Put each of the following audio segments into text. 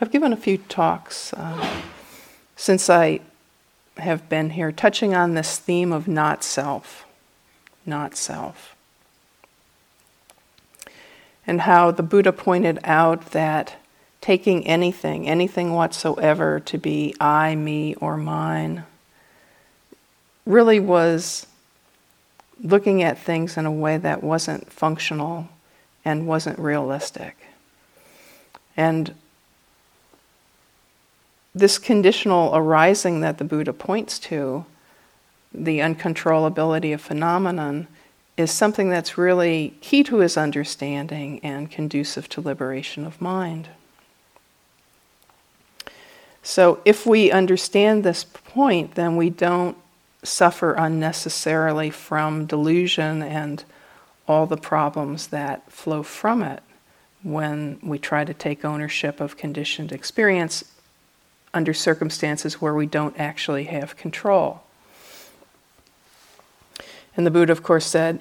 I've given a few talks uh, since I have been here touching on this theme of not self, not self. And how the Buddha pointed out that taking anything, anything whatsoever, to be I, me, or mine, really was looking at things in a way that wasn't functional and wasn't realistic. And this conditional arising that the Buddha points to, the uncontrollability of phenomenon, is something that's really key to his understanding and conducive to liberation of mind. So, if we understand this point, then we don't suffer unnecessarily from delusion and all the problems that flow from it when we try to take ownership of conditioned experience under circumstances where we don't actually have control. And the Buddha, of course, said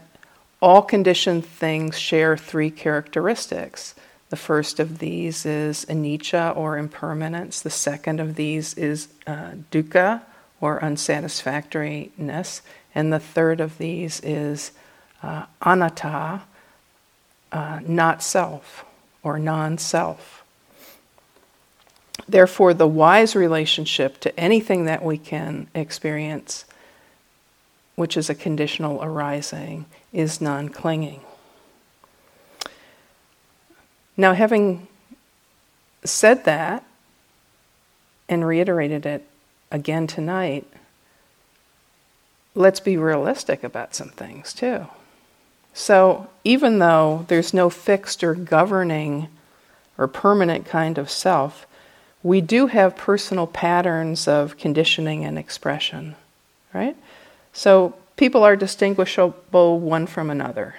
all conditioned things share three characteristics. The first of these is anicca or impermanence. The second of these is uh, dukkha or unsatisfactoriness. And the third of these is uh, anatta, uh, not self or non self. Therefore, the wise relationship to anything that we can experience, which is a conditional arising, is non clinging. Now, having said that and reiterated it again tonight, let's be realistic about some things too. So, even though there's no fixed or governing or permanent kind of self, we do have personal patterns of conditioning and expression, right? So, people are distinguishable one from another.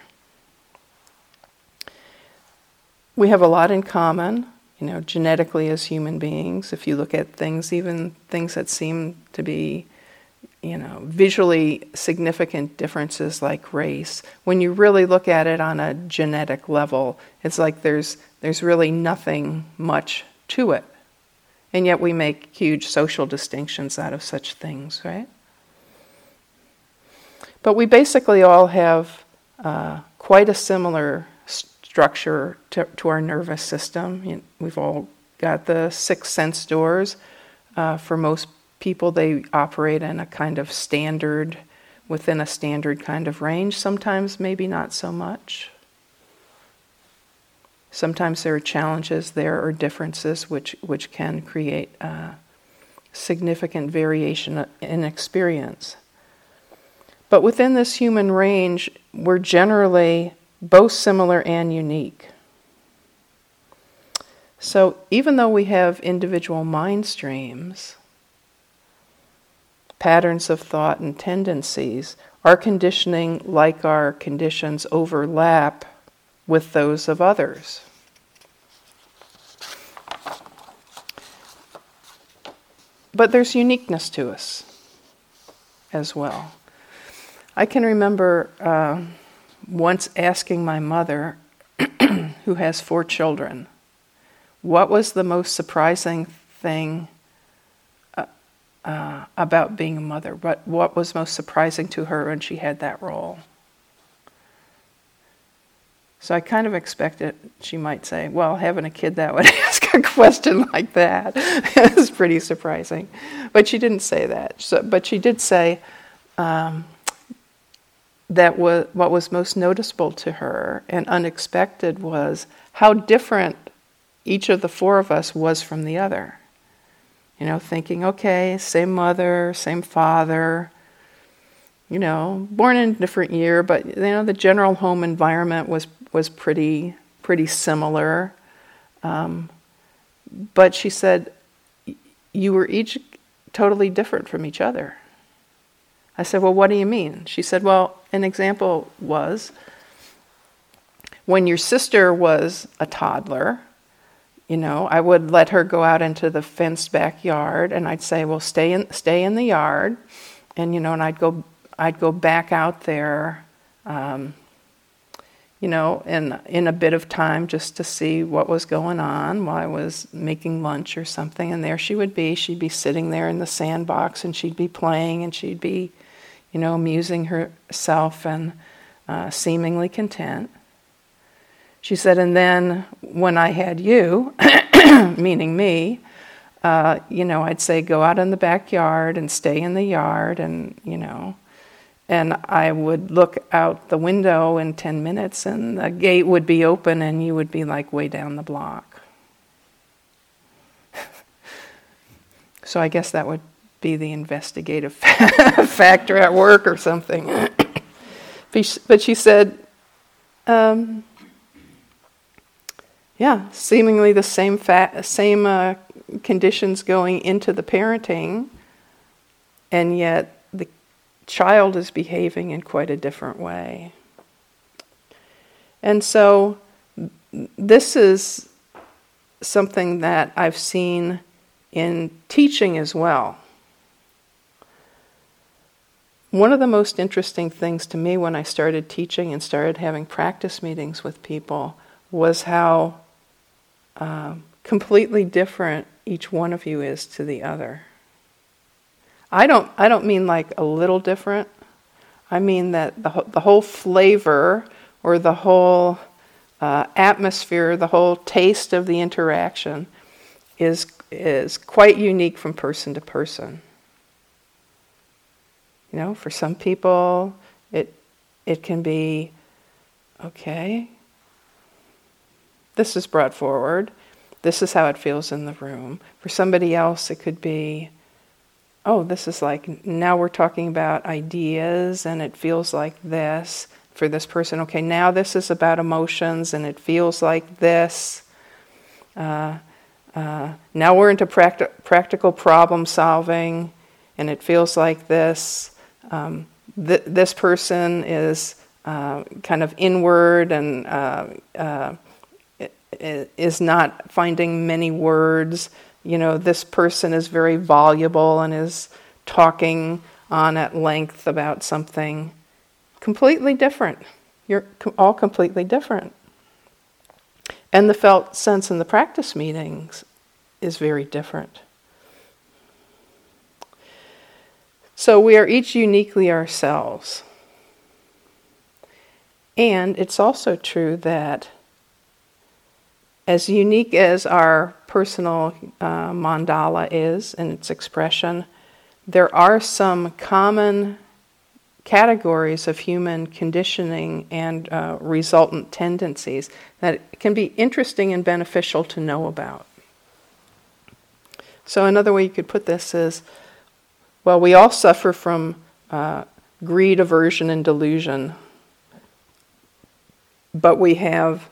We have a lot in common you know, genetically as human beings, if you look at things, even things that seem to be, you know, visually significant differences like race, when you really look at it on a genetic level, it's like there's there's really nothing much to it. And yet we make huge social distinctions out of such things, right? But we basically all have uh, quite a similar structure to, to our nervous system. You know, we've all got the six sense doors. Uh, for most people, they operate in a kind of standard, within a standard kind of range. Sometimes, maybe not so much. Sometimes there are challenges there or differences which, which can create uh, significant variation in experience. But within this human range, we're generally both similar and unique. So, even though we have individual mind streams, patterns of thought, and tendencies, our conditioning, like our conditions, overlap with those of others. But there's uniqueness to us as well. I can remember. Uh, once asking my mother, who has four children, what was the most surprising thing uh, uh, about being a mother? What, what was most surprising to her when she had that role? So I kind of expected she might say, well, having a kid that would ask a question like that is pretty surprising. But she didn't say that. So, but she did say, um, that was what was most noticeable to her and unexpected was how different each of the four of us was from the other. You know, thinking, okay, same mother, same father, you know, born in a different year, but you know, the general home environment was was pretty pretty similar. Um, but she said, you were each totally different from each other. I said, Well, what do you mean? She said, Well, an example was when your sister was a toddler, you know, I would let her go out into the fenced backyard and I'd say, Well, stay in stay in the yard and you know, and I'd go I'd go back out there um, you know, in, in a bit of time just to see what was going on while I was making lunch or something. And there she would be. She'd be sitting there in the sandbox and she'd be playing and she'd be, you know, amusing herself and uh, seemingly content. She said, and then when I had you, meaning me, uh, you know, I'd say, go out in the backyard and stay in the yard and, you know, and I would look out the window in 10 minutes and the gate would be open and you would be like way down the block. so I guess that would be the investigative factor at work or something. but she said, um, yeah, seemingly the same, fa- same uh, conditions going into the parenting, and yet child is behaving in quite a different way. And so, this is something that I've seen in teaching as well. One of the most interesting things to me when I started teaching and started having practice meetings with people was how uh, completely different each one of you is to the other. I don't, I don't mean like a little different. I mean that the, the whole flavor or the whole uh, atmosphere, the whole taste of the interaction is, is quite unique from person to person. You know, for some people, it, it can be okay, this is brought forward, this is how it feels in the room. For somebody else, it could be oh, this is like, now we're talking about ideas and it feels like this. For this person, okay, now this is about emotions and it feels like this. Uh, uh, now we're into practi- practical problem solving and it feels like this. Um, th- this person is uh, kind of inward and uh, uh, is not finding many words you know, this person is very voluble and is talking on at length about something completely different. You're all completely different. And the felt sense in the practice meetings is very different. So we are each uniquely ourselves. And it's also true that as unique as our personal uh, mandala is in its expression, there are some common categories of human conditioning and uh, resultant tendencies that can be interesting and beneficial to know about. So, another way you could put this is well, we all suffer from uh, greed, aversion, and delusion, but we have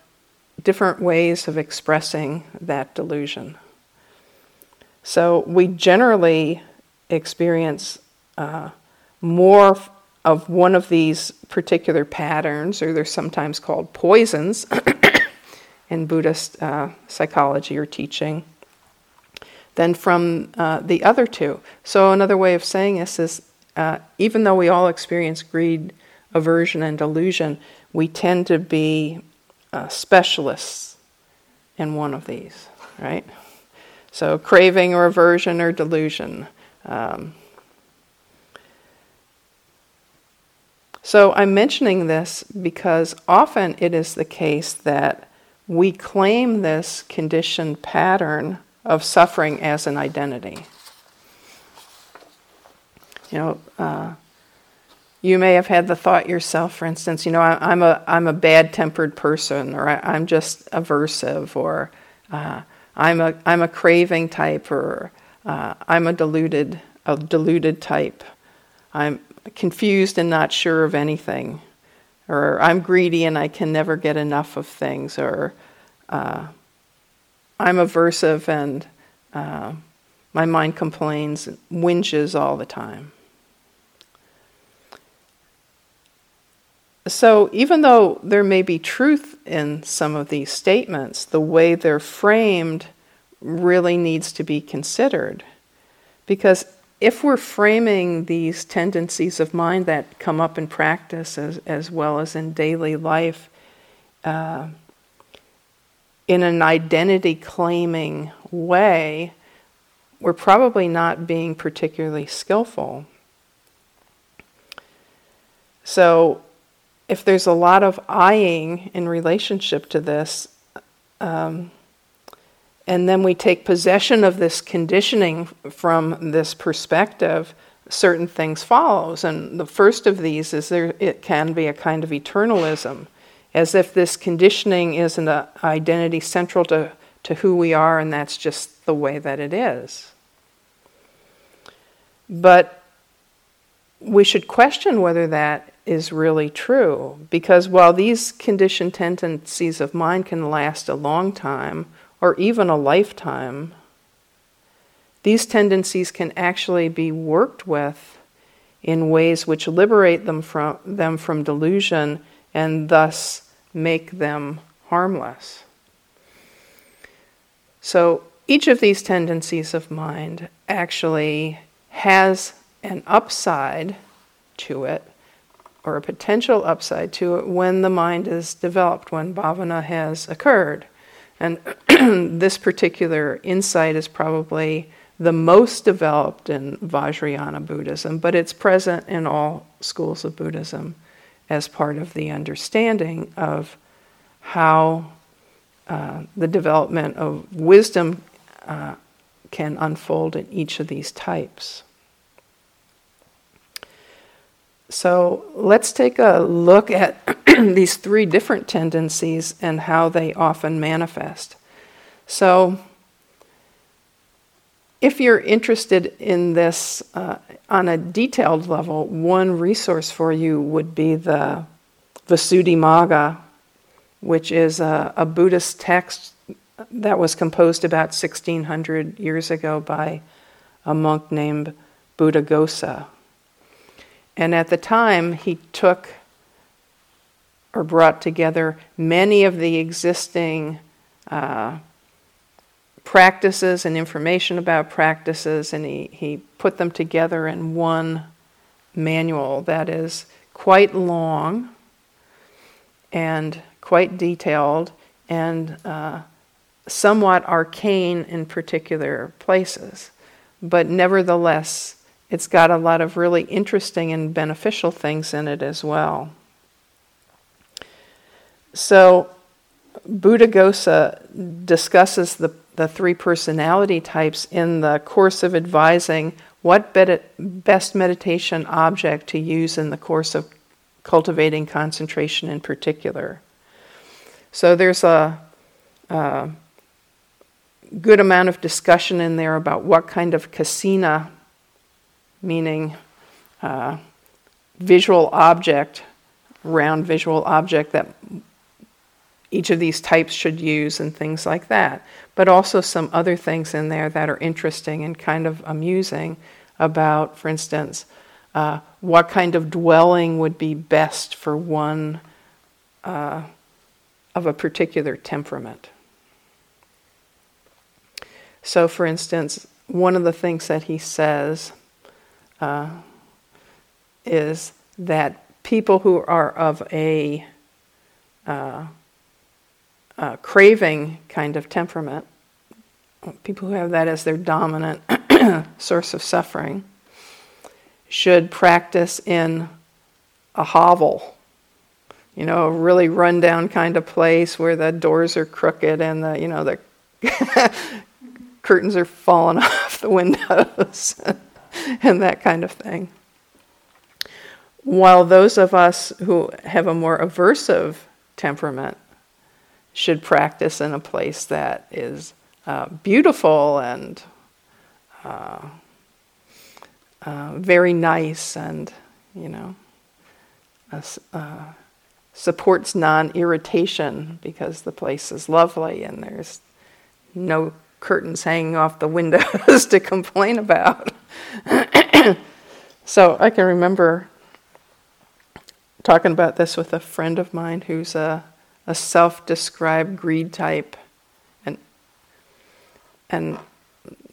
different ways of expressing that delusion. So we generally experience uh, more of one of these particular patterns, or they're sometimes called poisons in Buddhist uh, psychology or teaching, than from uh, the other two. So, another way of saying this is uh, even though we all experience greed, aversion, and delusion, we tend to be uh, specialists in one of these, right? So, craving or aversion or delusion. Um, so, I'm mentioning this because often it is the case that we claim this conditioned pattern of suffering as an identity. You know, uh, you may have had the thought yourself, for instance, you know, I, am a, I'm a bad tempered person, or I, am just aversive, or uh, I'm, a, I'm a craving type, or uh, I'm a deluded, a deluded type. I'm confused and not sure of anything, or I'm greedy and I can never get enough of things, or uh, I'm aversive and uh, my mind complains, and whinges all the time. So, even though there may be truth in some of these statements, the way they're framed really needs to be considered. Because if we're framing these tendencies of mind that come up in practice as, as well as in daily life uh, in an identity claiming way, we're probably not being particularly skillful. So, if there's a lot of eyeing in relationship to this, um, and then we take possession of this conditioning from this perspective, certain things follows. And the first of these is there it can be a kind of eternalism, as if this conditioning is an identity central to, to who we are, and that's just the way that it is. But we should question whether that is really true, because while these conditioned tendencies of mind can last a long time, or even a lifetime, these tendencies can actually be worked with in ways which liberate them from, them from delusion and thus make them harmless. So each of these tendencies of mind actually has an upside to it, or a potential upside to it, when the mind is developed, when bhavana has occurred. And this particular insight is probably the most developed in Vajrayana Buddhism, but it's present in all schools of Buddhism as part of the understanding of how uh, the development of wisdom uh, can unfold in each of these types. So let's take a look at these three different tendencies and how they often manifest. So, if you're interested in this uh, on a detailed level, one resource for you would be the Visuddhimagga, which is a, a Buddhist text that was composed about 1600 years ago by a monk named Buddhaghosa. And at the time, he took or brought together many of the existing uh, practices and information about practices, and he, he put them together in one manual that is quite long and quite detailed and uh, somewhat arcane in particular places. But nevertheless, it's got a lot of really interesting and beneficial things in it as well. So, Buddhaghosa discusses the, the three personality types in the course of advising what best meditation object to use in the course of cultivating concentration in particular. So, there's a, a good amount of discussion in there about what kind of kasina, meaning uh, visual object, round visual object that each of these types should use and things like that. But also some other things in there that are interesting and kind of amusing about, for instance, uh, what kind of dwelling would be best for one uh, of a particular temperament. So, for instance, one of the things that he says uh, is that people who are of a uh, uh, craving kind of temperament, people who have that as their dominant source of suffering, should practice in a hovel. You know, a really rundown kind of place where the doors are crooked and the, you know, the curtains are falling off the windows and that kind of thing. While those of us who have a more aversive temperament should practice in a place that is uh, beautiful and uh, uh, very nice and, you know, uh, supports non irritation because the place is lovely and there's no curtains hanging off the windows to complain about. so I can remember talking about this with a friend of mine who's a a self-described greed type, and and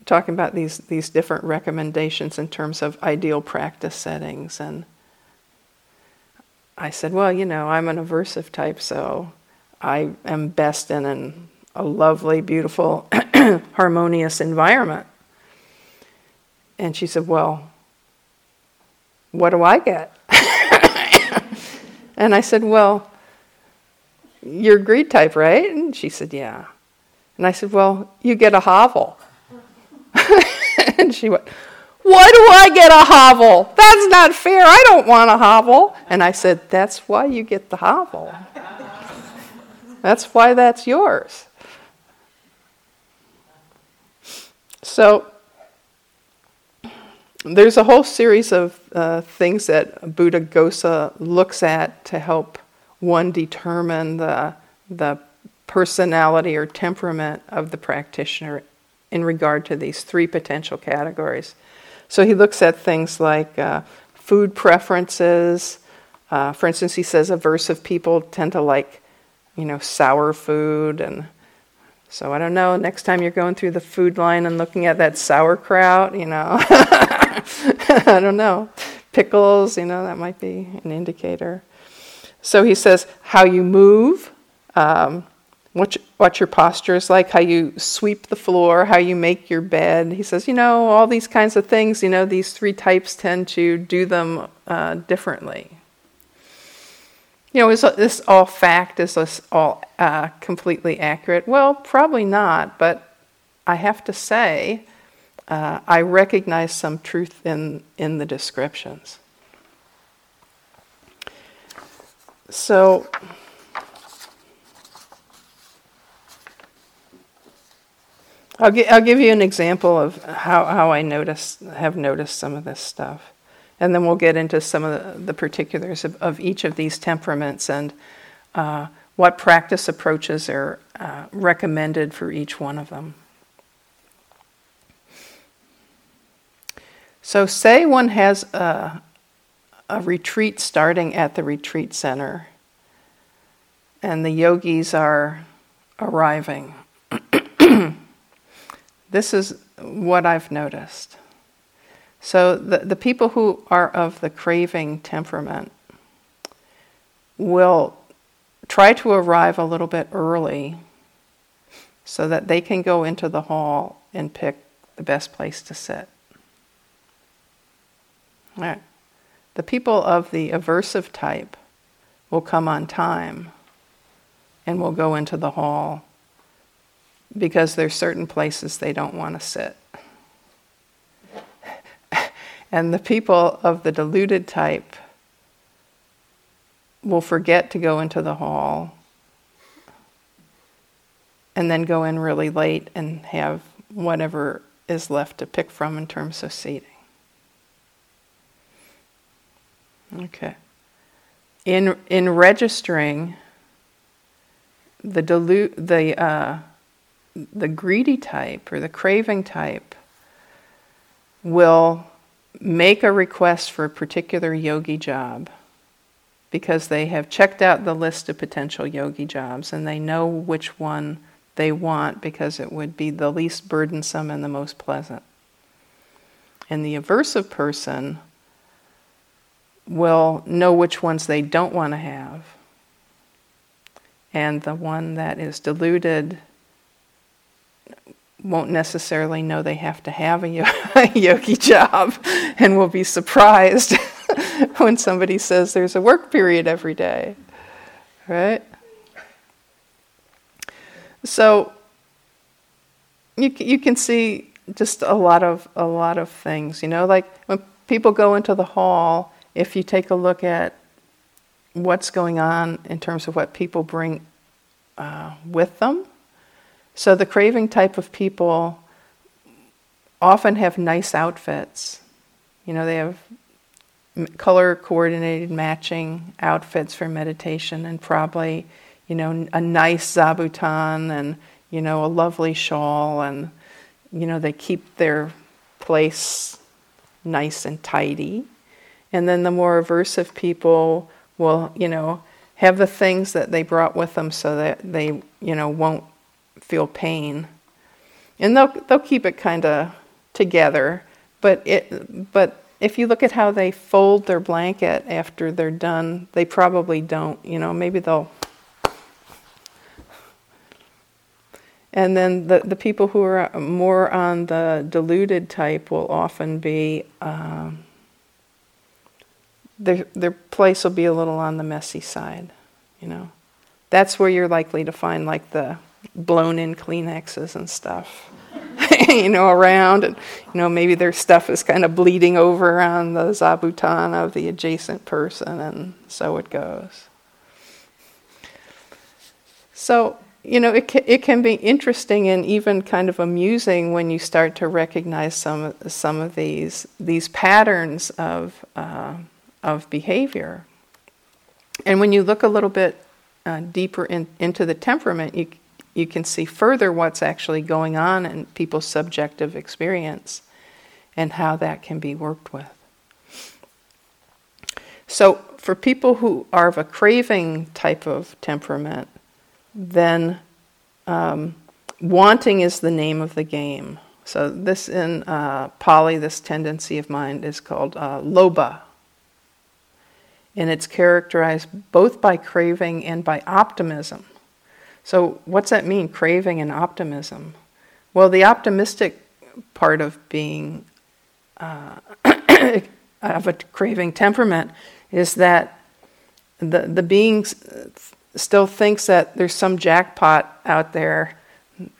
talking about these these different recommendations in terms of ideal practice settings and I said, well, you know, I'm an aversive type, so I am best in an, a lovely, beautiful, harmonious environment. And she said, Well, what do I get? and I said, Well, you're greed type, right? And she said, Yeah. And I said, Well, you get a hovel. and she went, Why do I get a hovel? That's not fair. I don't want a hovel. And I said, That's why you get the hovel. That's why that's yours. So, there's a whole series of uh, things that Buddha Buddhaghosa looks at to help one determine the, the personality or temperament of the practitioner in regard to these three potential categories. So he looks at things like uh, food preferences. Uh, for instance, he says aversive people tend to like, you know, sour food. And so I don't know, next time you're going through the food line and looking at that sauerkraut, you know, I don't know, pickles, you know, that might be an indicator. So he says how you move, um, what, what your posture is like, how you sweep the floor, how you make your bed. He says, you know, all these kinds of things, you know, these three types tend to do them uh, differently. You know, is this all fact? Is this all uh, completely accurate? Well, probably not, but I have to say, uh, I recognize some truth in, in the descriptions. So, I'll, gi- I'll give you an example of how, how I notice, have noticed some of this stuff. And then we'll get into some of the, the particulars of, of, each of these temperaments and uh, what practice approaches are uh, recommended for each one of them. So, say one has a, a retreat starting at the retreat center, and the yogis are arriving. this is what I've noticed. So, the, the people who are of the craving temperament will try to arrive a little bit early so that they can go into the hall and pick the best place to sit. The people of the aversive type will come on time and will go into the hall because there's certain places they don't want to sit. and the people of the deluded type will forget to go into the hall and then go in really late and have whatever is left to pick from in terms of seating. Okay. In in registering the dilute the uh, the greedy type or the craving type will make a request for a particular yogi job because they have checked out the list of potential yogi jobs and they know which one they want because it would be the least burdensome and the most pleasant. And the aversive person will know which ones they don't want to have. And the one that is deluded won't necessarily know they have to have a yogi job and will be surprised when somebody says there's a work period every day. Right? So you you can see just a lot of a lot of things, you know, like when people go into the hall if you take a look at what's going on in terms of what people bring uh, with them. So, the craving type of people often have nice outfits. You know, they have color coordinated matching outfits for meditation and probably, you know, a nice zabuton and, you know, a lovely shawl and, you know, they keep their place nice and tidy. And then the more aversive people will, you know, have the things that they brought with them so that they, you know, won't feel pain. And they'll they'll keep it kind of together, but it but if you look at how they fold their blanket after they're done, they probably don't, you know, maybe they'll And then the, the people who are more on the diluted type will often be, um, their, their place will be a little on the messy side, you know. That's where you're likely to find like the blown in Kleenexes and stuff, you know, around. And, you know, maybe their stuff is kind of bleeding over on the zabuton of the adjacent person, and so it goes. So, you know, it can, it can be interesting and even kind of amusing when you start to recognize some some of these these patterns of uh, of behavior. And when you look a little bit uh, deeper in, into the temperament, you you can see further what's actually going on in people's subjective experience and how that can be worked with. So, for people who are of a craving type of temperament, then um, wanting is the name of the game. So, this in uh, Pali, this tendency of mind is called uh, lobha. And it's characterized both by craving and by optimism. So, what's that mean, craving and optimism? Well, the optimistic part of being uh, of a craving temperament is that the the being still thinks that there's some jackpot out there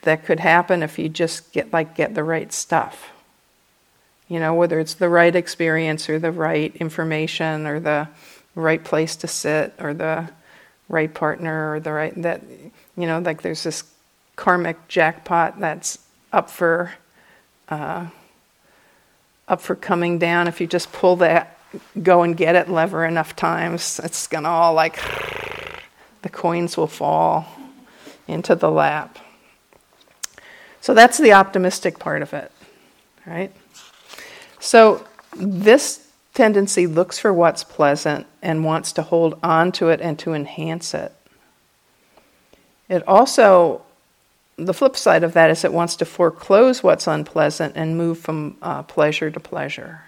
that could happen if you just get like get the right stuff. You know, whether it's the right experience or the right information or the right place to sit or the right partner or the right that you know, like there's this karmic jackpot that's up for uh, up for coming down. If you just pull that go and get it lever enough times, it's gonna all like the coins will fall into the lap. So that's the optimistic part of it, right? So this tendency looks for what's pleasant and wants to hold on to it and to enhance it. It also, the flip side of that is it wants to foreclose what's unpleasant and move from uh, pleasure to pleasure.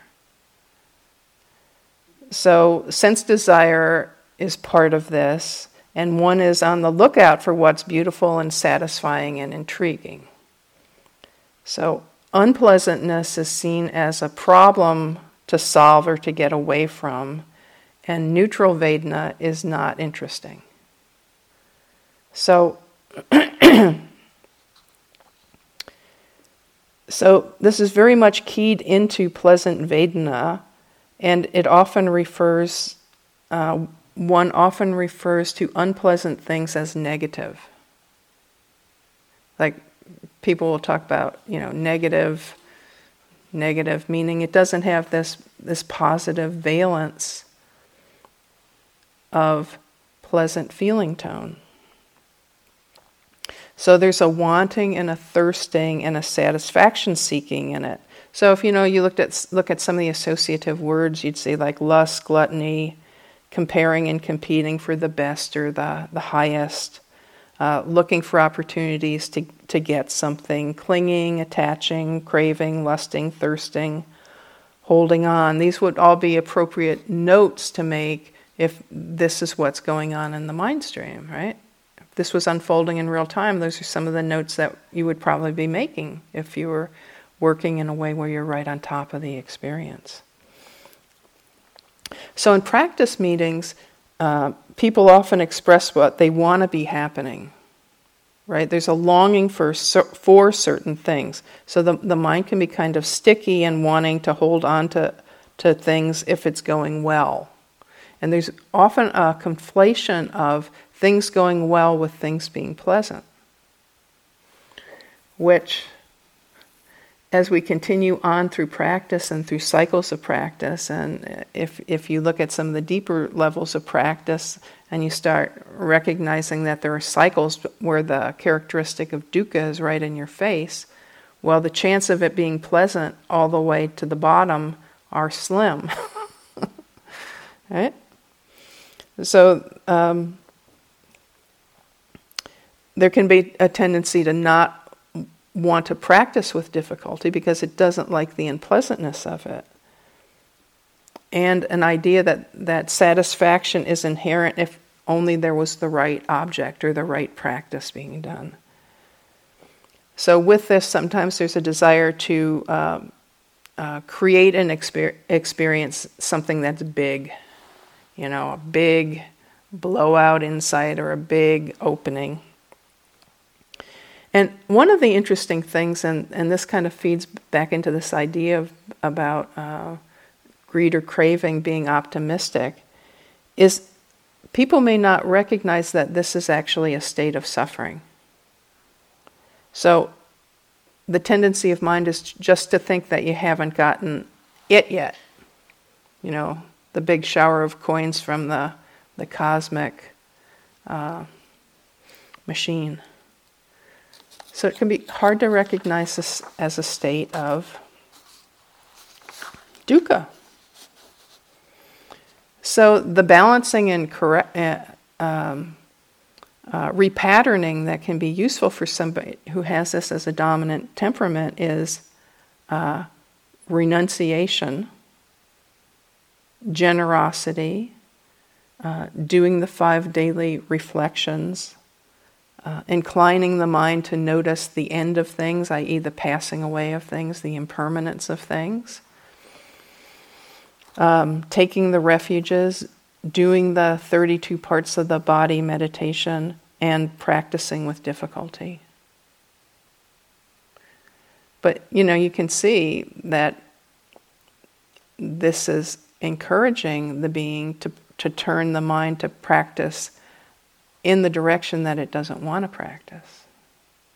So, sense desire is part of this, and one is on the lookout for what's beautiful and satisfying and intriguing. So, unpleasantness is seen as a problem to solve or to get away from, and neutral Vedana is not interesting. So, so this is very much keyed into pleasant Vedana, and it often refers, uh, one often refers to unpleasant things as negative. Like people will talk about, you know, negative, negative, meaning it doesn't have this, this positive valence of pleasant feeling tone. So there's a wanting and a thirsting and a satisfaction seeking in it. So if you know you looked at look at some of the associative words, you'd say like lust, gluttony, comparing and competing for the best or the the highest, uh, looking for opportunities to to get something, clinging, attaching, craving, lusting, thirsting, holding on. These would all be appropriate notes to make if this is what's going on in the mind stream, right? this was unfolding in real time, those are some of the notes that you would probably be making if you were working in a way where you're right on top of the experience. So, in practice meetings, uh, people often express what they want to be happening. Right? There's a longing for for certain things. So the the mind can be kind of sticky and wanting to hold on to to things if it's going well. And there's often a conflation of things going well with things being pleasant. Which, as we continue on through practice and through cycles of practice, and if, if you look at some of the deeper levels of practice and you start recognizing that there are cycles where the characteristic of dukkha is right in your face, well, the chance of it being pleasant all the way to the bottom are slim. right? So, um, there can be a tendency to not want to practice with difficulty because it doesn't like the unpleasantness of it. And an idea that, that satisfaction is inherent if only there was the right object or the right practice being done. So, with this, sometimes there's a desire to uh, uh, create an exper- experience, something that's big, you know, a big blowout insight or a big opening. And one of the interesting things, and, and this kind of feeds back into this idea of, about uh, greed or craving being optimistic, is people may not recognize that this is actually a state of suffering. So the tendency of mind is just to think that you haven't gotten it yet. You know, the big shower of coins from the, the cosmic uh, machine. So it can be hard to recognize this as a state of dukkha. So the balancing and correct, uh, um, uh, repatterning that can be useful for somebody who has this as a dominant temperament is uh, renunciation, generosity, uh, doing the five daily reflections, uh, inclining the mind to notice the end of things, i.e., the passing away of things, the impermanence of things, um, taking the refuges, doing the 32 parts of the body meditation, and practicing with difficulty. But you know, you can see that this is encouraging the being to, to turn the mind to practice in the direction that it doesn't want to practice.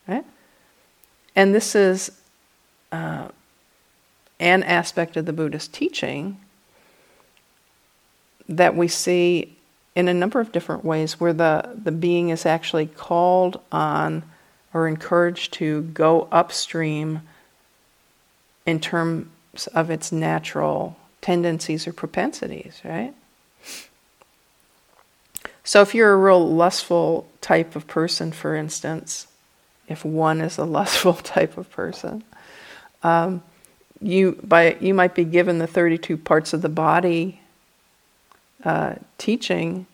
Right? And this is uh, an aspect of the Buddhist teaching that we see in a number of different ways where the, the being is actually called on or encouraged to go upstream in terms of its natural tendencies or propensities, right? So, if you're a real lustful type of person, for instance, if one is a lustful type of person, um, you by you might be given the 32 parts of the body uh, teaching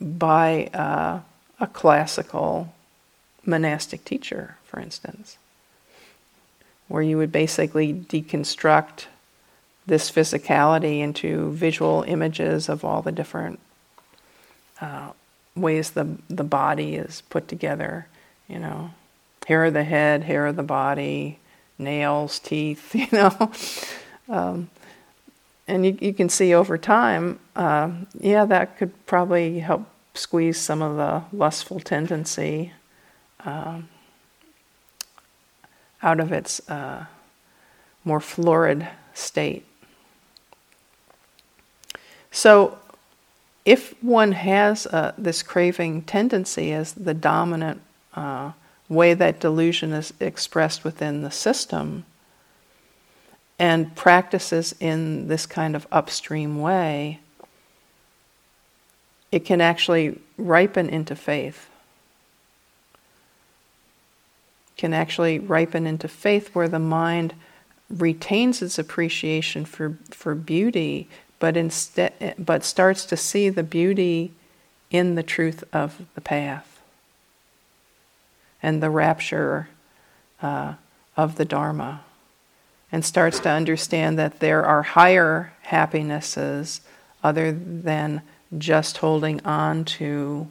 by uh, a classical monastic teacher, for instance, where you would basically deconstruct this physicality into visual images of all the different uh, ways the the body is put together. You know, hair of the head, hair of the body, nails, teeth. You know, um, and you, you can see over time, uh, yeah, that could probably help squeeze some of the lustful tendency uh, out of its uh, more florid state. So, if one has uh, this craving tendency as the dominant uh, way that delusion is expressed within the system, and practices in this kind of upstream way, it can actually ripen into faith. Can actually ripen into faith where the mind retains its appreciation for, for beauty but instead but starts to see the beauty in the truth of the path and the rapture uh, of the Dharma, and starts to understand that there are higher happinesses other than just holding on to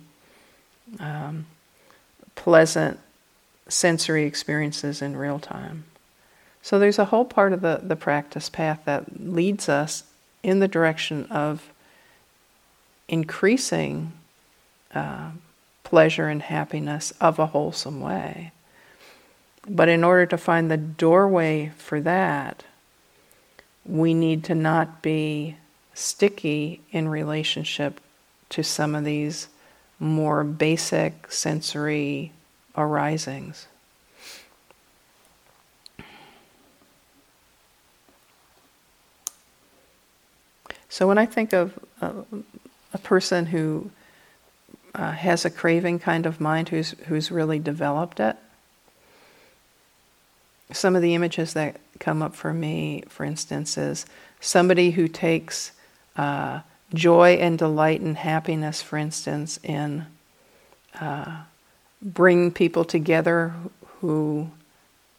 um, pleasant sensory experiences in real time. So there's a whole part of the, the practice path that leads us in the direction of increasing uh, pleasure and happiness of a wholesome way. But in order to find the doorway for that, we need to not be sticky in relationship to some of these more basic sensory arisings. So when I think of uh, a person who uh, has a craving kind of mind, who's who's really developed it, some of the images that come up for me, for instance, is somebody who takes uh, joy and delight and happiness, for instance, in uh, bringing people together who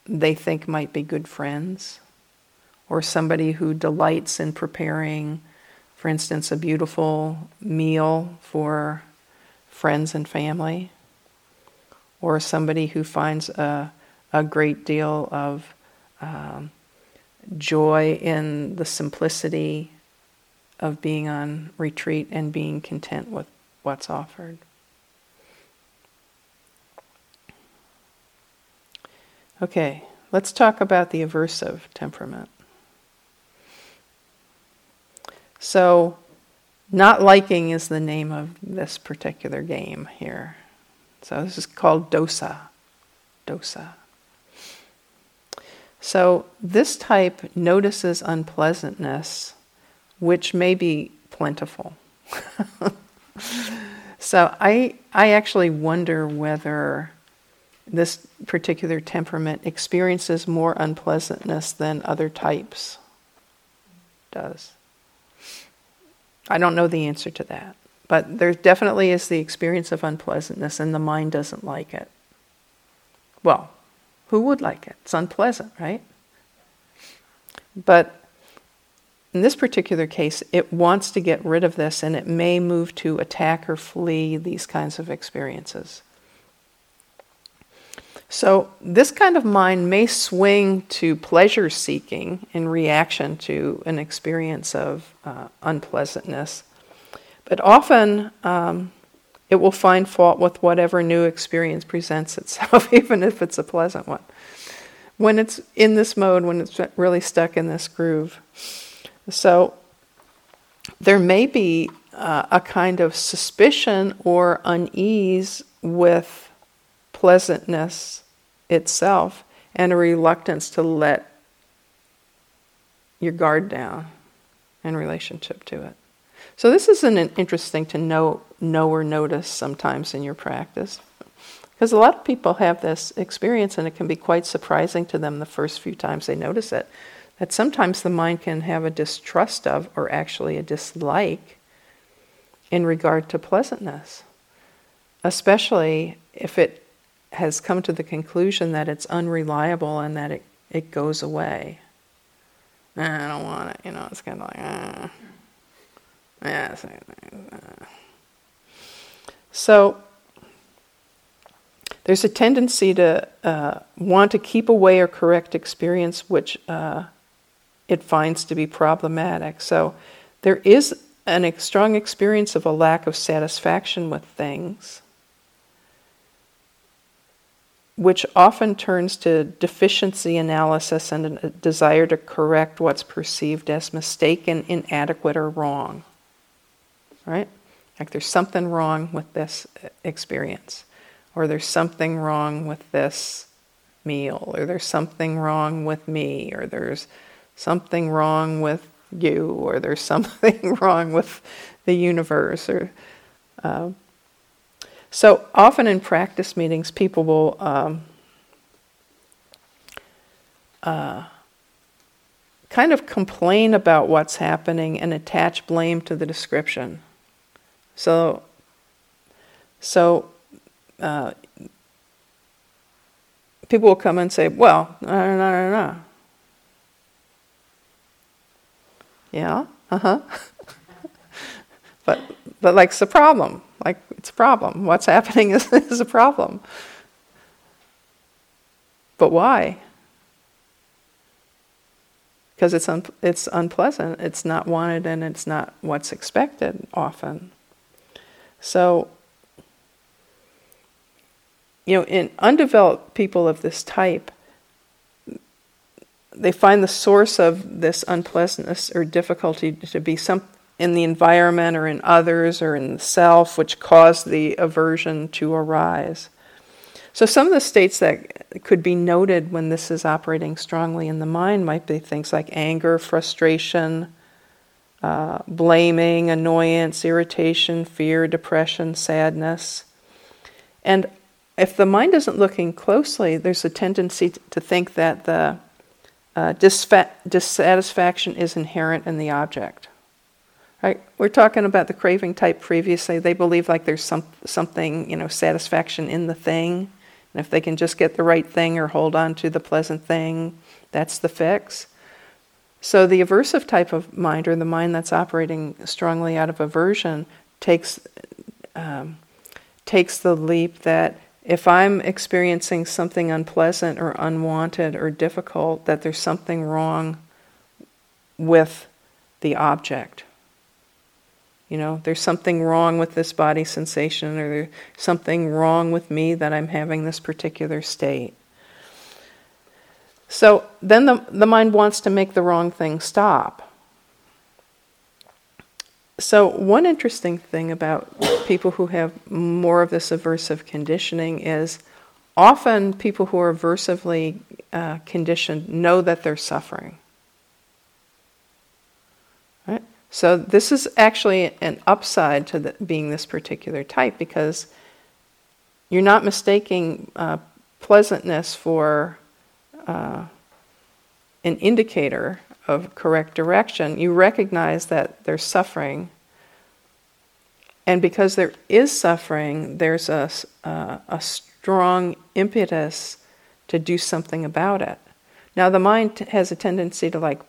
they think might be good friends, or somebody who delights in preparing, for instance, a beautiful meal for friends and family, or somebody who finds a, a great deal of um, joy in the simplicity of being on retreat and being content with what's offered. Okay, let's talk about the aversive temperament. So, not liking is the name of this particular game here. So, this is called dosa. Dosa. So, this type notices unpleasantness, which may be plentiful. so, I, I actually wonder whether this particular temperament experiences more unpleasantness than other types does. I don't know the answer to that, but there definitely is the experience of unpleasantness, and the mind doesn't like it. Well, who would like it? It's unpleasant, right? But in this particular case, it wants to get rid of this and it may move to attack or flee these kinds of experiences. So, this kind of mind may swing to pleasure seeking in reaction to an experience of uh, unpleasantness, but often um, it will find fault with whatever new experience presents itself, even if it's a pleasant one. When it's in this mode, when it's really stuck in this groove. So, there may be uh, a kind of suspicion or unease with pleasantness itself and a reluctance to let your guard down in relationship to it. So this is an interesting to know know or notice sometimes in your practice. Because a lot of people have this experience and it can be quite surprising to them the first few times they notice it. That sometimes the mind can have a distrust of or actually a dislike in regard to pleasantness. Especially if it has come to the conclusion that it's unreliable and that it, it goes away. I don't want it, you know, it's kind of like, ah. Yeah, uh. So there's a tendency to uh, want to keep away or correct experience which uh, it finds to be problematic. So there is a strong experience of a lack of satisfaction with things which often turns to deficiency analysis and a desire to correct what's perceived as mistaken, inadequate, or wrong. Right? Like there's something wrong with this experience, or there's something wrong with this meal, or there's something wrong with me, or there's something wrong with you, or there's something wrong with the universe, or uh, so often in practice meetings, people will um, uh, kind of complain about what's happening and attach blame to the description. So, so uh, people will come and say, "Well, no, no, no, no." Yeah, uh huh. but but like, it's the problem. Like it's a problem. What's happening is, is a problem. But why? Because it's un- it's unpleasant. It's not wanted, and it's not what's expected often. So, you know, in undeveloped people of this type, they find the source of this unpleasantness or difficulty to be some in the environment or in others or in the self which cause the aversion to arise. So, some of the states that could be noted when this is operating strongly in the mind might be things like anger, frustration, uh, blaming, annoyance, irritation, fear, depression, sadness. And if the mind isn't looking closely, there's a tendency to think that the uh, dissatisfaction is inherent in the object. Right? We're talking about the craving type previously. They believe like there's some something, you know, satisfaction in the thing, And if they can just get the right thing or hold on to the pleasant thing, that's the fix. So the aversive type of mind, or the mind that's operating strongly out of aversion, takes um, takes the leap that if I'm experiencing something unpleasant or unwanted or difficult, that there's something wrong with the object. You know, there's something wrong with this body sensation, or there's something wrong with me that I'm having this particular state. So then the, the mind wants to make the wrong thing stop. So, one interesting thing about people who have more of this aversive conditioning is often people who are aversively uh, conditioned know that they're suffering. Right? So, this is actually an upside to the, being this particular type because you're not mistaking uh, pleasantness for uh, an indicator of correct direction, you recognize that there's suffering. And because there is suffering, there's a, uh, a strong impetus to do something about it. Now, the mind has a tendency to like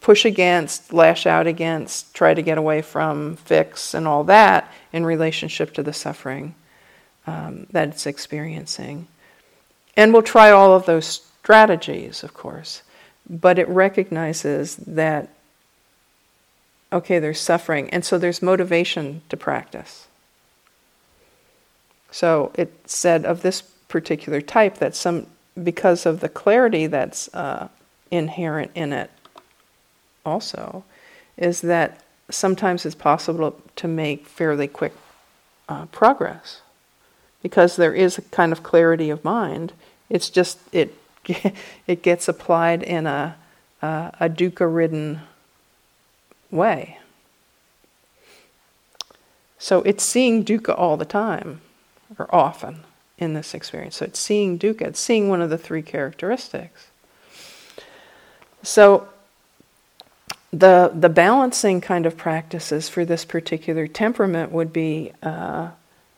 push against, lash out against, try to get away from, fix, and all that in relationship to the suffering um, that it's experiencing. And we'll try all of those strategies, of course but it recognizes that, okay, there's suffering, and so there's motivation to practice. So it said of this particular type that some, because of the clarity that's uh, inherent in it, also, is that sometimes it's possible to make fairly quick uh, progress because there is a kind of clarity of mind. It's just it it gets applied in a, a, a dukkha ridden way. So it's seeing dukkha all the time, or often in this experience. So it's seeing dukkha, it's seeing one of the three characteristics. So the the balancing kind of practices for this particular temperament would be uh,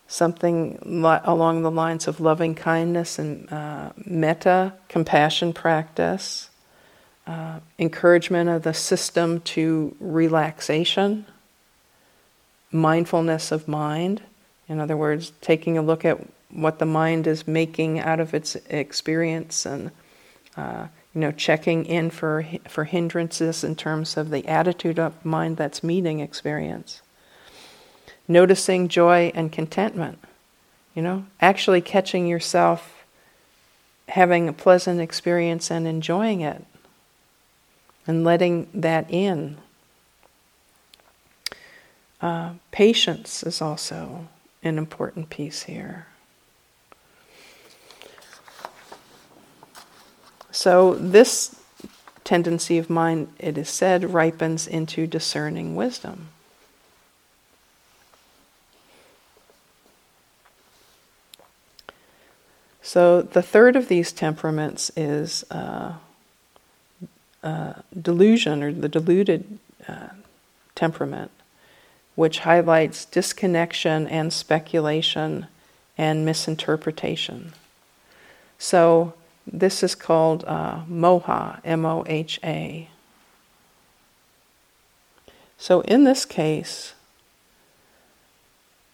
something li- along the lines of loving kindness and uh, metta, compassion practice, uh, encouragement of the system to relaxation, mindfulness of mind. In other words, taking a look at what the mind is making out of its experience and uh, you know checking in for for hindrances in terms of the attitude of mind that's meeting experience noticing joy and contentment. You know, actually catching yourself having a pleasant experience and enjoying it and letting that in. Uh, patience is also an important piece here. So, this tendency of mind, it is said, ripens into discerning wisdom. So the third of these temperaments is uh, uh, delusion or the deluded uh, temperament, which highlights disconnection and speculation and misinterpretation. So this is called uh, moha, M O H A. So in this case,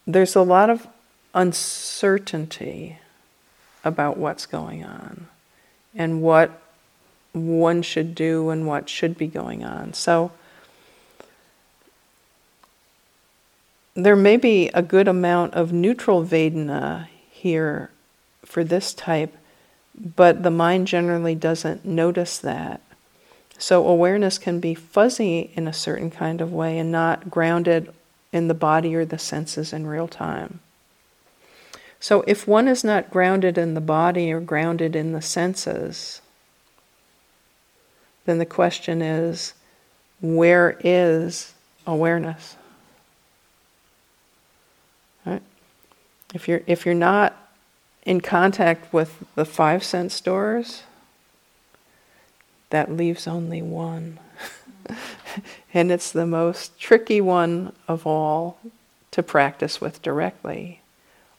there's a lot of uncertainty about what's going on and what one should do and what should be going on. So there may be a good amount of neutral Vedana here for this type, but the mind generally doesn't notice that. So awareness can be fuzzy in a certain kind of way and not grounded in the body or the senses in real time. So, if one is not grounded in the body or grounded in the senses, then the question is where is awareness? Right? If you're, if you're not in contact with the five sense doors, that leaves only one. and it's the most tricky one of all to practice with directly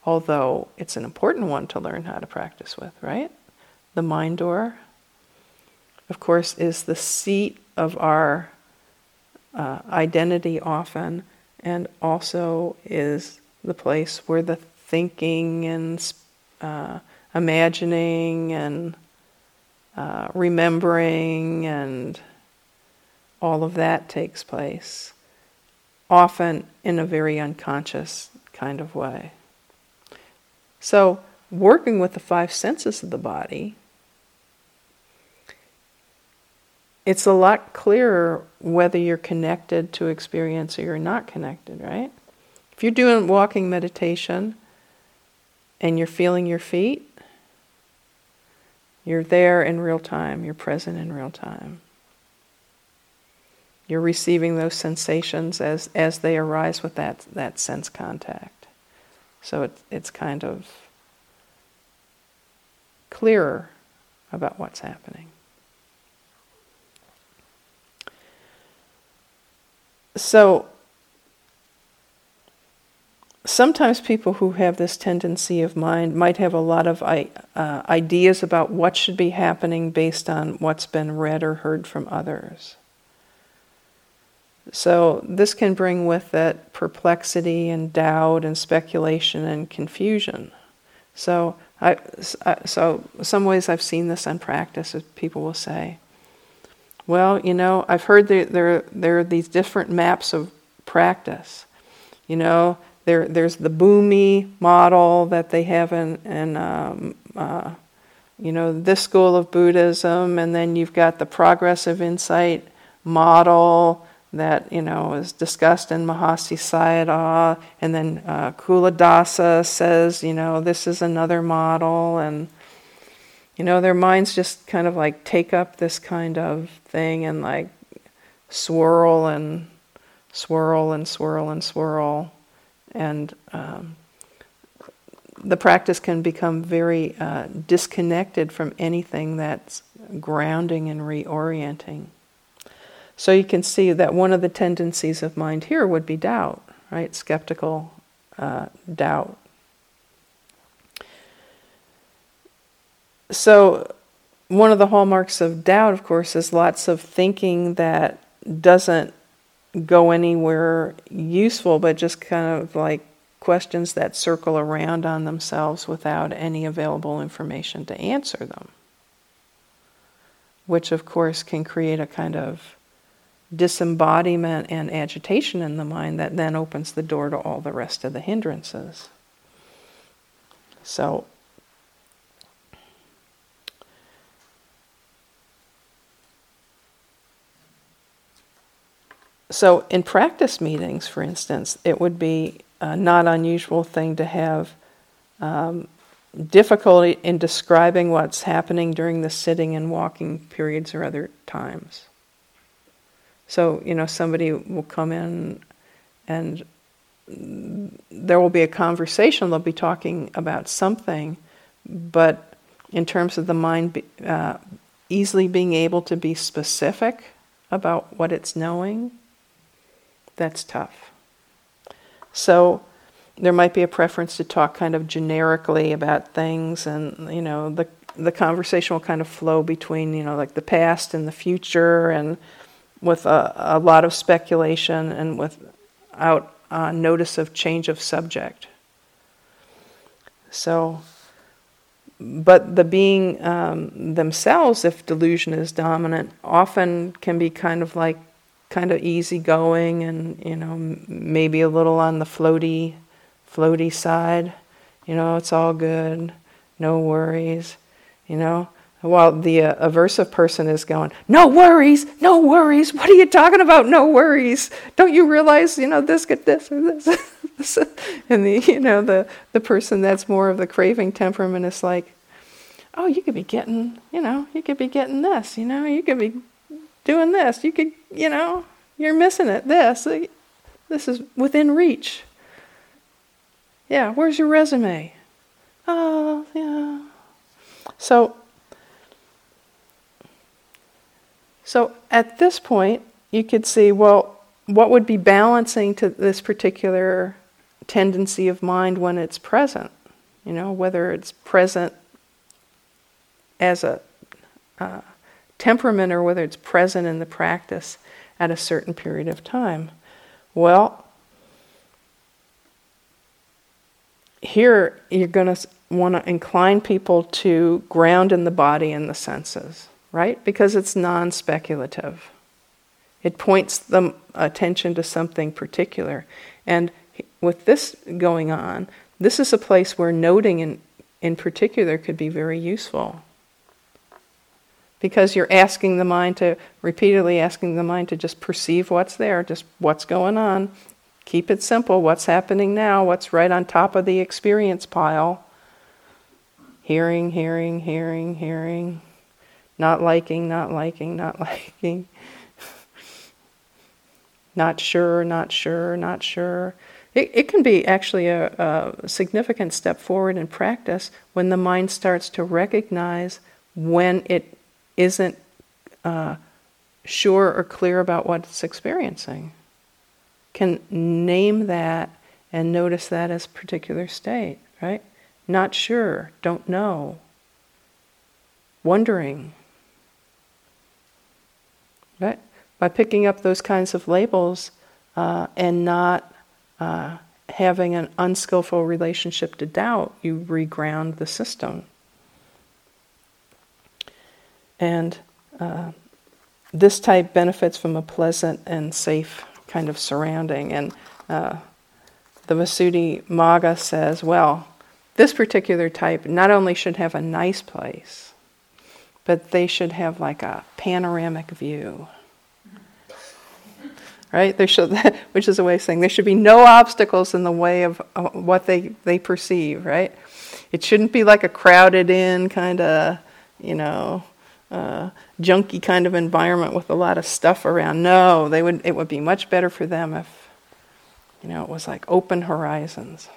although it's an important one to learn how to practice with, right? The mind door, of course, is the seat of our uh, identity often, and also is the place where the thinking and uh, imagining and uh, remembering and all of that takes place, often in a very unconscious kind of way. So, working with the five senses of the body, it's a lot clearer whether you're connected to experience or you're not connected, right? If you're doing walking meditation and you're feeling your feet, you're there in real time, you're present in real time. You're receiving those sensations as, as they arise with that, that sense contact. So it, it's kind of clearer about what's happening. So sometimes people who have this tendency of mind might have a lot of uh, ideas about what should be happening based on what's been read or heard from others. So, this can bring with it perplexity and doubt and speculation and confusion. So, I, so some ways I've seen this in practice. Is people will say, "Well, you know, I've heard that there there are these different maps of practice. You know, there, there's the Bhumi model that they have in, in um, uh, you know, this school of Buddhism, and then you've got the progressive insight model that you know is discussed in Mahasi Sayadaw, and then uh, Culadasa says, you know, this is another model, and you know, their minds just kind of like take up this kind of thing and like swirl and swirl and swirl and swirl and um, the practice can become very uh, disconnected from anything that's grounding and reorienting. So you can see that one of the tendencies of mind here would be doubt, right? Skeptical uh, doubt. So, one of the hallmarks of doubt, of course, is lots of thinking that doesn't go anywhere useful, but just kind of like questions that circle around on themselves without any available information to answer them. Which, of course, can create a kind of disembodiment and agitation in the mind that then opens the door to all the rest of the hindrances. So, So, in practice meetings, for instance, it would be a not unusual thing to have um, difficulty in describing what's happening during the sitting and walking periods or other times. So, you know, somebody will come in and there will be a conversation, they'll be talking about something, but in terms of the mind be, uh, easily being able to be specific about what it's knowing, that's tough. So there might be a preference to talk kind of generically about things, and you know the the conversation will kind of flow between you know like the past and the future, and with a, a lot of speculation and without uh, notice of change of subject. So, but the being um, themselves, if delusion is dominant, often can be kind of like kind of easygoing and you know maybe a little on the floaty floaty side you know it's all good no worries you know while the uh, aversive person is going no worries no worries what are you talking about no worries don't you realize you know this get this or this and the you know the the person that's more of the craving temperament is like oh you could be getting you know you could be getting this you know you could be doing this. You could, you know, you're missing it. This, this is within reach. Yeah, where's your resume? Oh, yeah. So, so at this point, you could see, well, what would be balancing to this particular tendency of mind when it's present? You know, whether it's present as a uh, temperament or whether it's present in the practice at a certain period of time. Well, here you're going to want to incline people to ground in the body and the senses, right? Because it's non speculative. It points the attention to something particular. And with this going on, this is a place where noting in, in particular could be very useful. Because you're asking the mind to, repeatedly asking the mind to just perceive what's there, just what's going on. Keep it simple. What's happening now? What's right on top of the experience pile? Hearing, hearing, hearing, hearing. Not liking, not liking, not liking. not sure, not sure, not sure. It, it can be actually a, a significant step forward in practice when the mind starts to recognize when it isn't uh, sure or clear about what it's experiencing. Can name that and notice that as particular state, right? Not sure, don't know, wondering. Right? By picking up those kinds of labels uh, and not uh, having an unskillful relationship to doubt, you reground the system. And uh, this type benefits from a pleasant and safe kind of surrounding. And uh, the Visuddhimagga says, well, this particular type not only should have a nice place, but they should have like a panoramic view right? There should, which is a way of saying there should be no obstacles in the way of what they, they perceive, right? It shouldn't be like a crowded in kind of, you know, uh, junky kind of environment with a lot of stuff around. No, they would. It would be much better for them if, you know, it was like open horizons,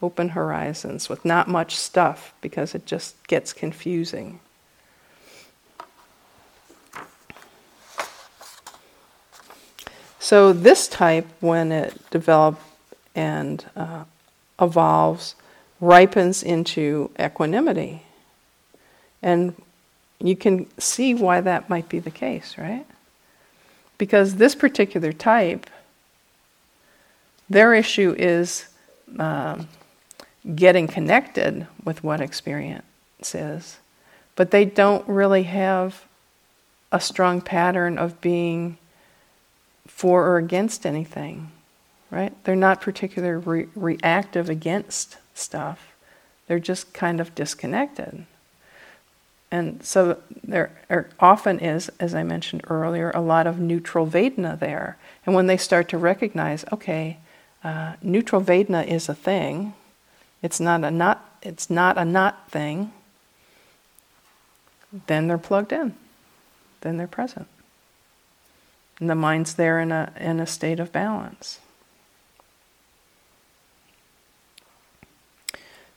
open horizons with not much stuff because it just gets confusing. So, this type, when it develops and uh, evolves, ripens into equanimity. And you can see why that might be the case, right? Because this particular type, their issue is um, getting connected with what experience is, but they don't really have a strong pattern of being for or against anything, right? They're not particularly re- reactive against stuff. They're just kind of disconnected. And so there often is, as I mentioned earlier, a lot of neutral Vedana there. And when they start to recognize, okay, uh, neutral Vedana is a thing, it's not a not, it's not a not thing, then they're plugged in, then they're present. And the mind's there in a, in a state of balance.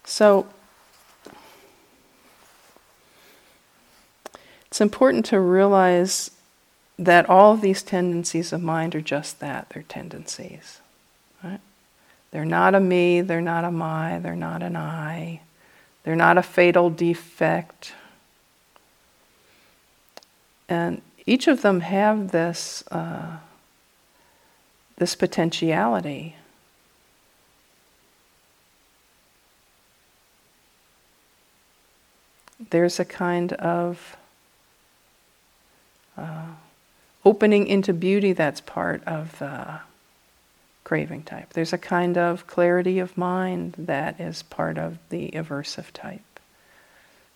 So, it's important to realize that all of these tendencies of mind are just that they're tendencies. Right? They're not a me, they're not a my, they're not an I, they're not a fatal defect. And each of them have this uh, this potentiality. There's a kind of uh, opening into beauty that's part of the craving type. There's a kind of clarity of mind that is part of the aversive type.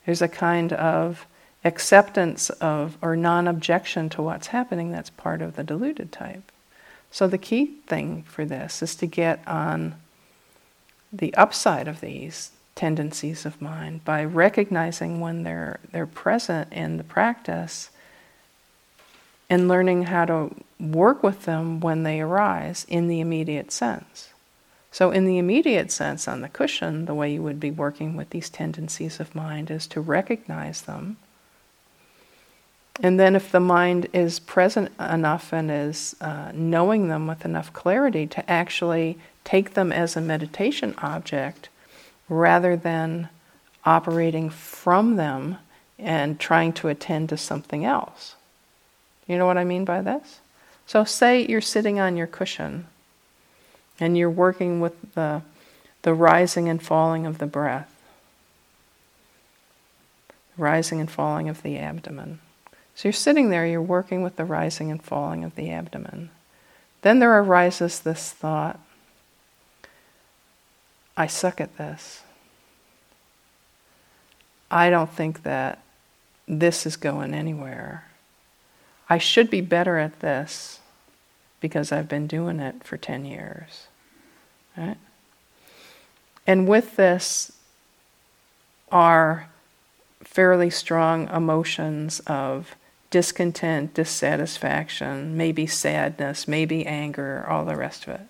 There's a kind of acceptance of or non objection to what's happening, that's part of the deluded type. So the key thing for this is to get on the upside of these tendencies of mind by recognizing when they're they're present in the practice and learning how to work with them when they arise in the immediate sense. So, in the immediate sense, on the cushion, the way you would be working with these tendencies of mind is to recognize them and then, if the mind is present enough and is uh, knowing them with enough clarity to actually take them as a meditation object rather than operating from them and trying to attend to something else. You know what I mean by this? So, say you're sitting on your cushion and you're working with the, the rising and falling of the breath, rising and falling of the abdomen. So, you're sitting there, you're working with the rising and falling of the abdomen. Then there arises this thought I suck at this. I don't think that this is going anywhere. I should be better at this because I've been doing it for 10 years. Right? And with this are fairly strong emotions of discontent, dissatisfaction, maybe sadness, maybe anger, all the rest of it.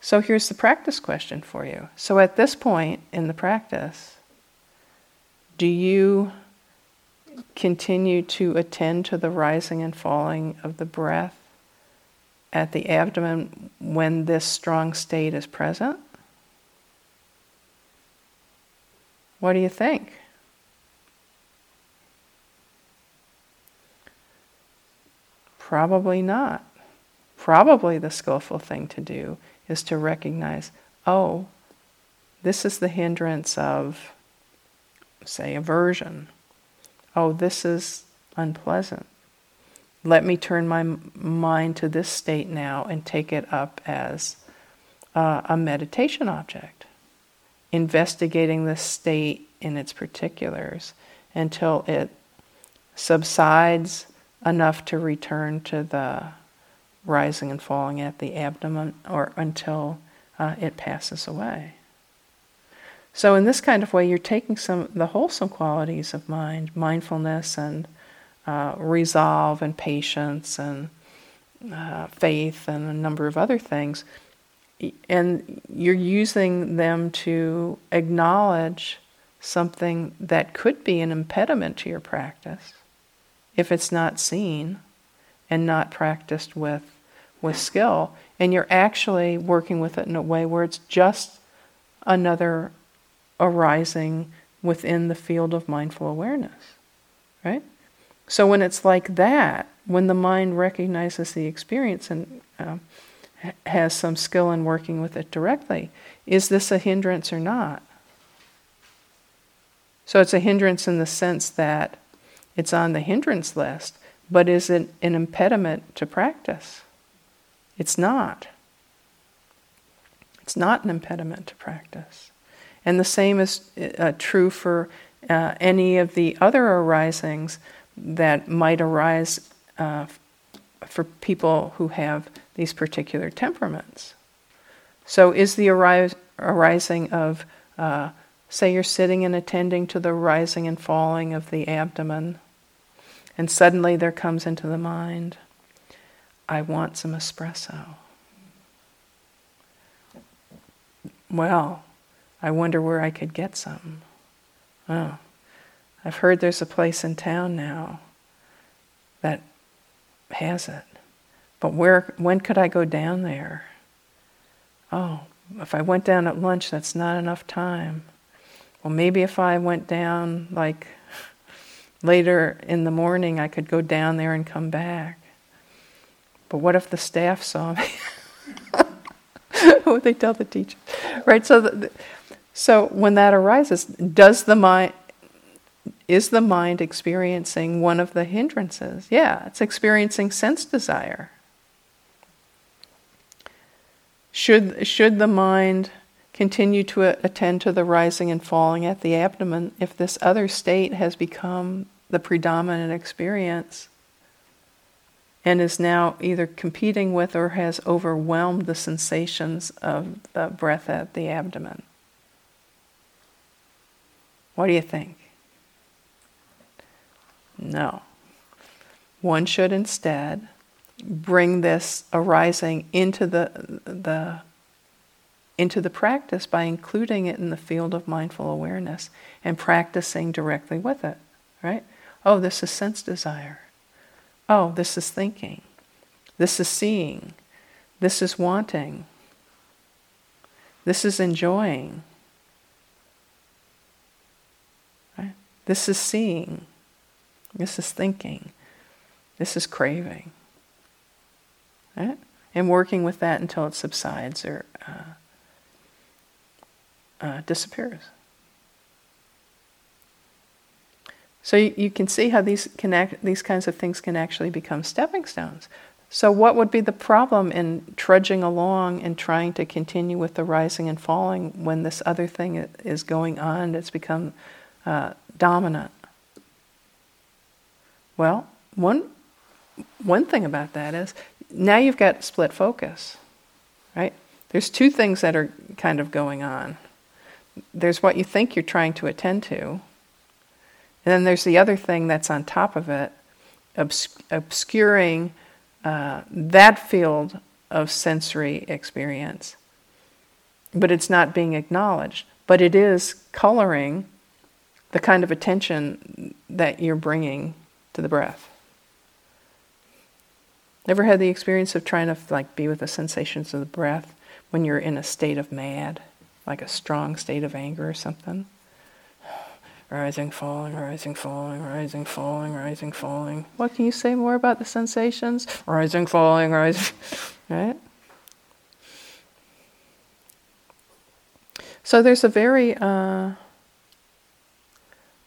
So here's the practice question for you. So at this point in the practice, do you continue to attend to the rising and falling of the breath at the abdomen when this strong state is present? What do you think? Probably not. Probably the skillful thing to do is to recognize oh, this is the hindrance of, say, aversion oh, this is unpleasant. Let me turn my mind to this state now and take it up as uh, a meditation object, investigating the state in its particulars until it subsides enough to return to the rising and falling at the abdomen or until uh, it passes away. So in this kind of way, you're taking some the wholesome qualities of mind, mindfulness and uh, resolve and patience and uh, faith and a number of other things, and you're using them to acknowledge something that could be an impediment to your practice if it's not seen and not practiced with with skill. And you're actually working with it in a way where it's just another arising within the field of mindful awareness, right? So when it's like that, when the mind recognizes the experience and uh, has some skill in working with it directly, is this a hindrance or not? So it's a hindrance in the sense that it's on the hindrance list, but is it an impediment to practice? It's not. It's not an impediment to practice. And the same is uh, true for uh, any of the other arisings that might arise uh, for people who have these particular temperaments. So, is the arising of, uh, say, you're sitting and attending to the rising and falling of the abdomen, and suddenly there comes into the mind, I want some espresso. Well, I wonder where I could get some. Oh, I've heard there's a place in town now that has it. But where, when could I go down there? Oh, if I went down at lunch, that's not enough time. Well, maybe if I went down like later in the morning, I could go down there and come back. But what if the staff saw me? what would they tell the teacher? Right? So the, so when that arises, does the mind is the mind experiencing one of the hindrances? Yeah, it's experiencing sense desire. Should should the mind continue to attend to the rising and falling at the abdomen if this other state has become the predominant experience and is now either competing with or has overwhelmed the sensations of the breath at the abdomen? What do you think? No. One should instead bring this arising into the, the, into the practice by including it in the field of mindful awareness and practicing directly with it, right? Oh, this is sense desire. Oh, this is thinking. This is seeing. This is wanting. This is enjoying. This is seeing. This is thinking. This is craving. Right? And working with that until it subsides or uh, uh, disappears. So you, you can see how these, connect, these kinds of things can actually become stepping stones. So, what would be the problem in trudging along and trying to continue with the rising and falling when this other thing is going on that's become uh, dominant? Well, one, one thing about that is now you've got split focus, right? There's two things that are kind of going on. There's what you think you're trying to attend to, and then there's the other thing that's on top of it, obs- obscuring uh, that field of sensory experience. But it's not being acknowledged. But it is coloring the kind of attention that you're bringing to the breath. Ever had the experience of trying to like be with the sensations of the breath when you're in a state of mad, like a strong state of anger or something? rising, falling, rising, falling, rising, falling, rising, falling. What can you say more about the sensations? Rising, falling, rising, right? So there's a very uh,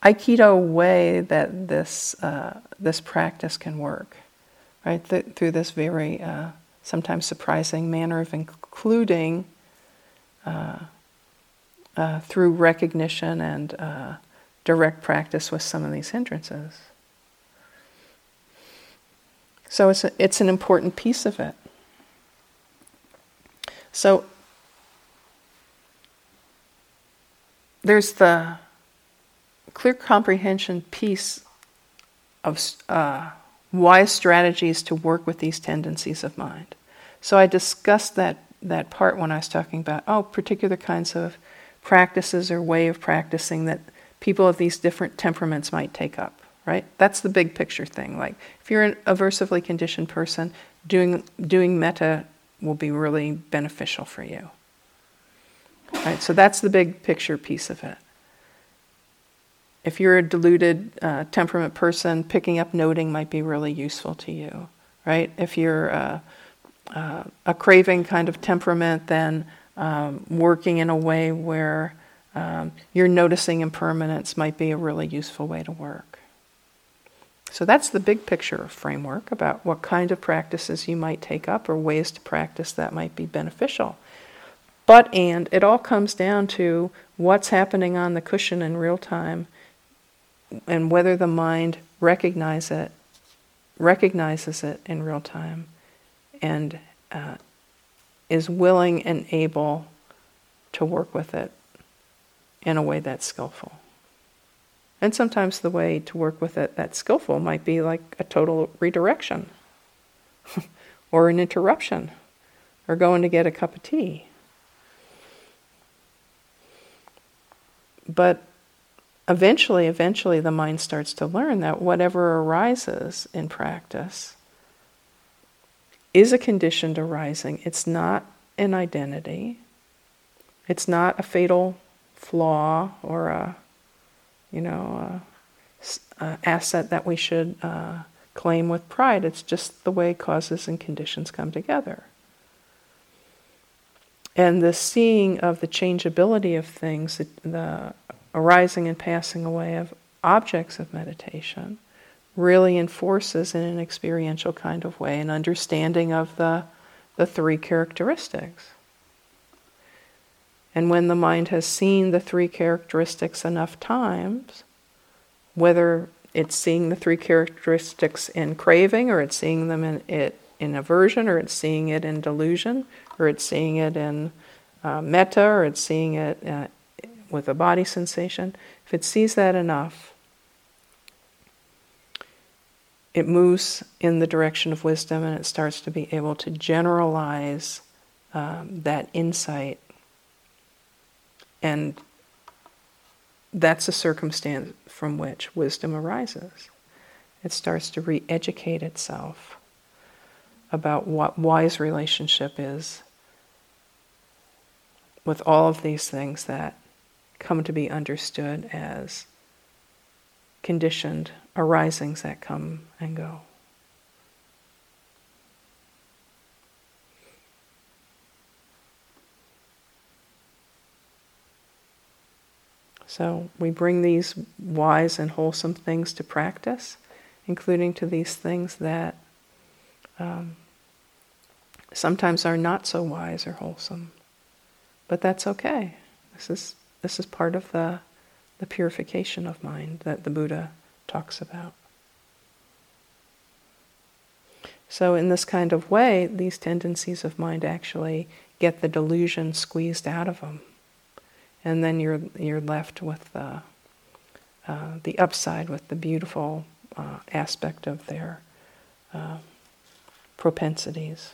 Aikido way that this uh, this practice can work, right? Th- through this very uh, sometimes surprising manner of including uh, uh, through recognition and uh, direct practice with some of these hindrances. So it's, a, it's an important piece of it. So there's the clear comprehension piece of uh, wise strategies to work with these tendencies of mind. So I discussed that, that part when I was talking about, oh, particular kinds of practices or way of practicing that people of these different temperaments might take up, right? That's the big picture thing. Like, if you're an aversively conditioned person, doing, doing metta will be really beneficial for you. Right? So that's the big picture piece of it. If you're a deluded uh, temperament person, picking up noting might be really useful to you, right? If you're uh, uh, a craving kind of temperament, then um, working in a way where um, your noticing impermanence might be a really useful way to work. So that's the big picture framework about what kind of practices you might take up or ways to practice that might be beneficial. But and it all comes down to what's happening on the cushion in real time and whether the mind recognize it, recognizes it in real time and uh, is willing and able to work with it in a way that's skillful. And sometimes the way to work with it that's skillful might be like a total redirection, or an interruption, or going to get a cup of tea. But eventually, eventually, the mind starts to learn that whatever arises in practice is a conditioned arising. It's not an identity, it's not a fatal flaw or a, you know, a, a asset that we should uh, claim with pride. It's just the way causes and conditions come together. And the seeing of the changeability of things, the, the arising and passing away of objects of meditation, really enforces in an experiential kind of way an understanding of the, the three characteristics. And when the mind has seen the three characteristics enough times, whether it's seeing the three characteristics in craving, or it's seeing them in it in aversion, or it's seeing it in delusion, or it's seeing it in uh, metta, or it's seeing it uh, with a body sensation. If it sees that enough, it moves in the direction of wisdom and it starts to be able to generalize um, that insight and that's a circumstance from which wisdom arises. It starts to re educate itself about what wise relationship is with all of these things that come to be understood as conditioned arisings that come and go. So we bring these wise and wholesome things to practice, including to these things that um, sometimes are not so wise or wholesome. But that's okay. This is, this is part of the, the purification of mind that the Buddha talks about. So, in this kind of way, these tendencies of mind actually get the delusion squeezed out of them and then you're you're left with the uh, the upside, with the beautiful uh, aspect of their uh, propensities.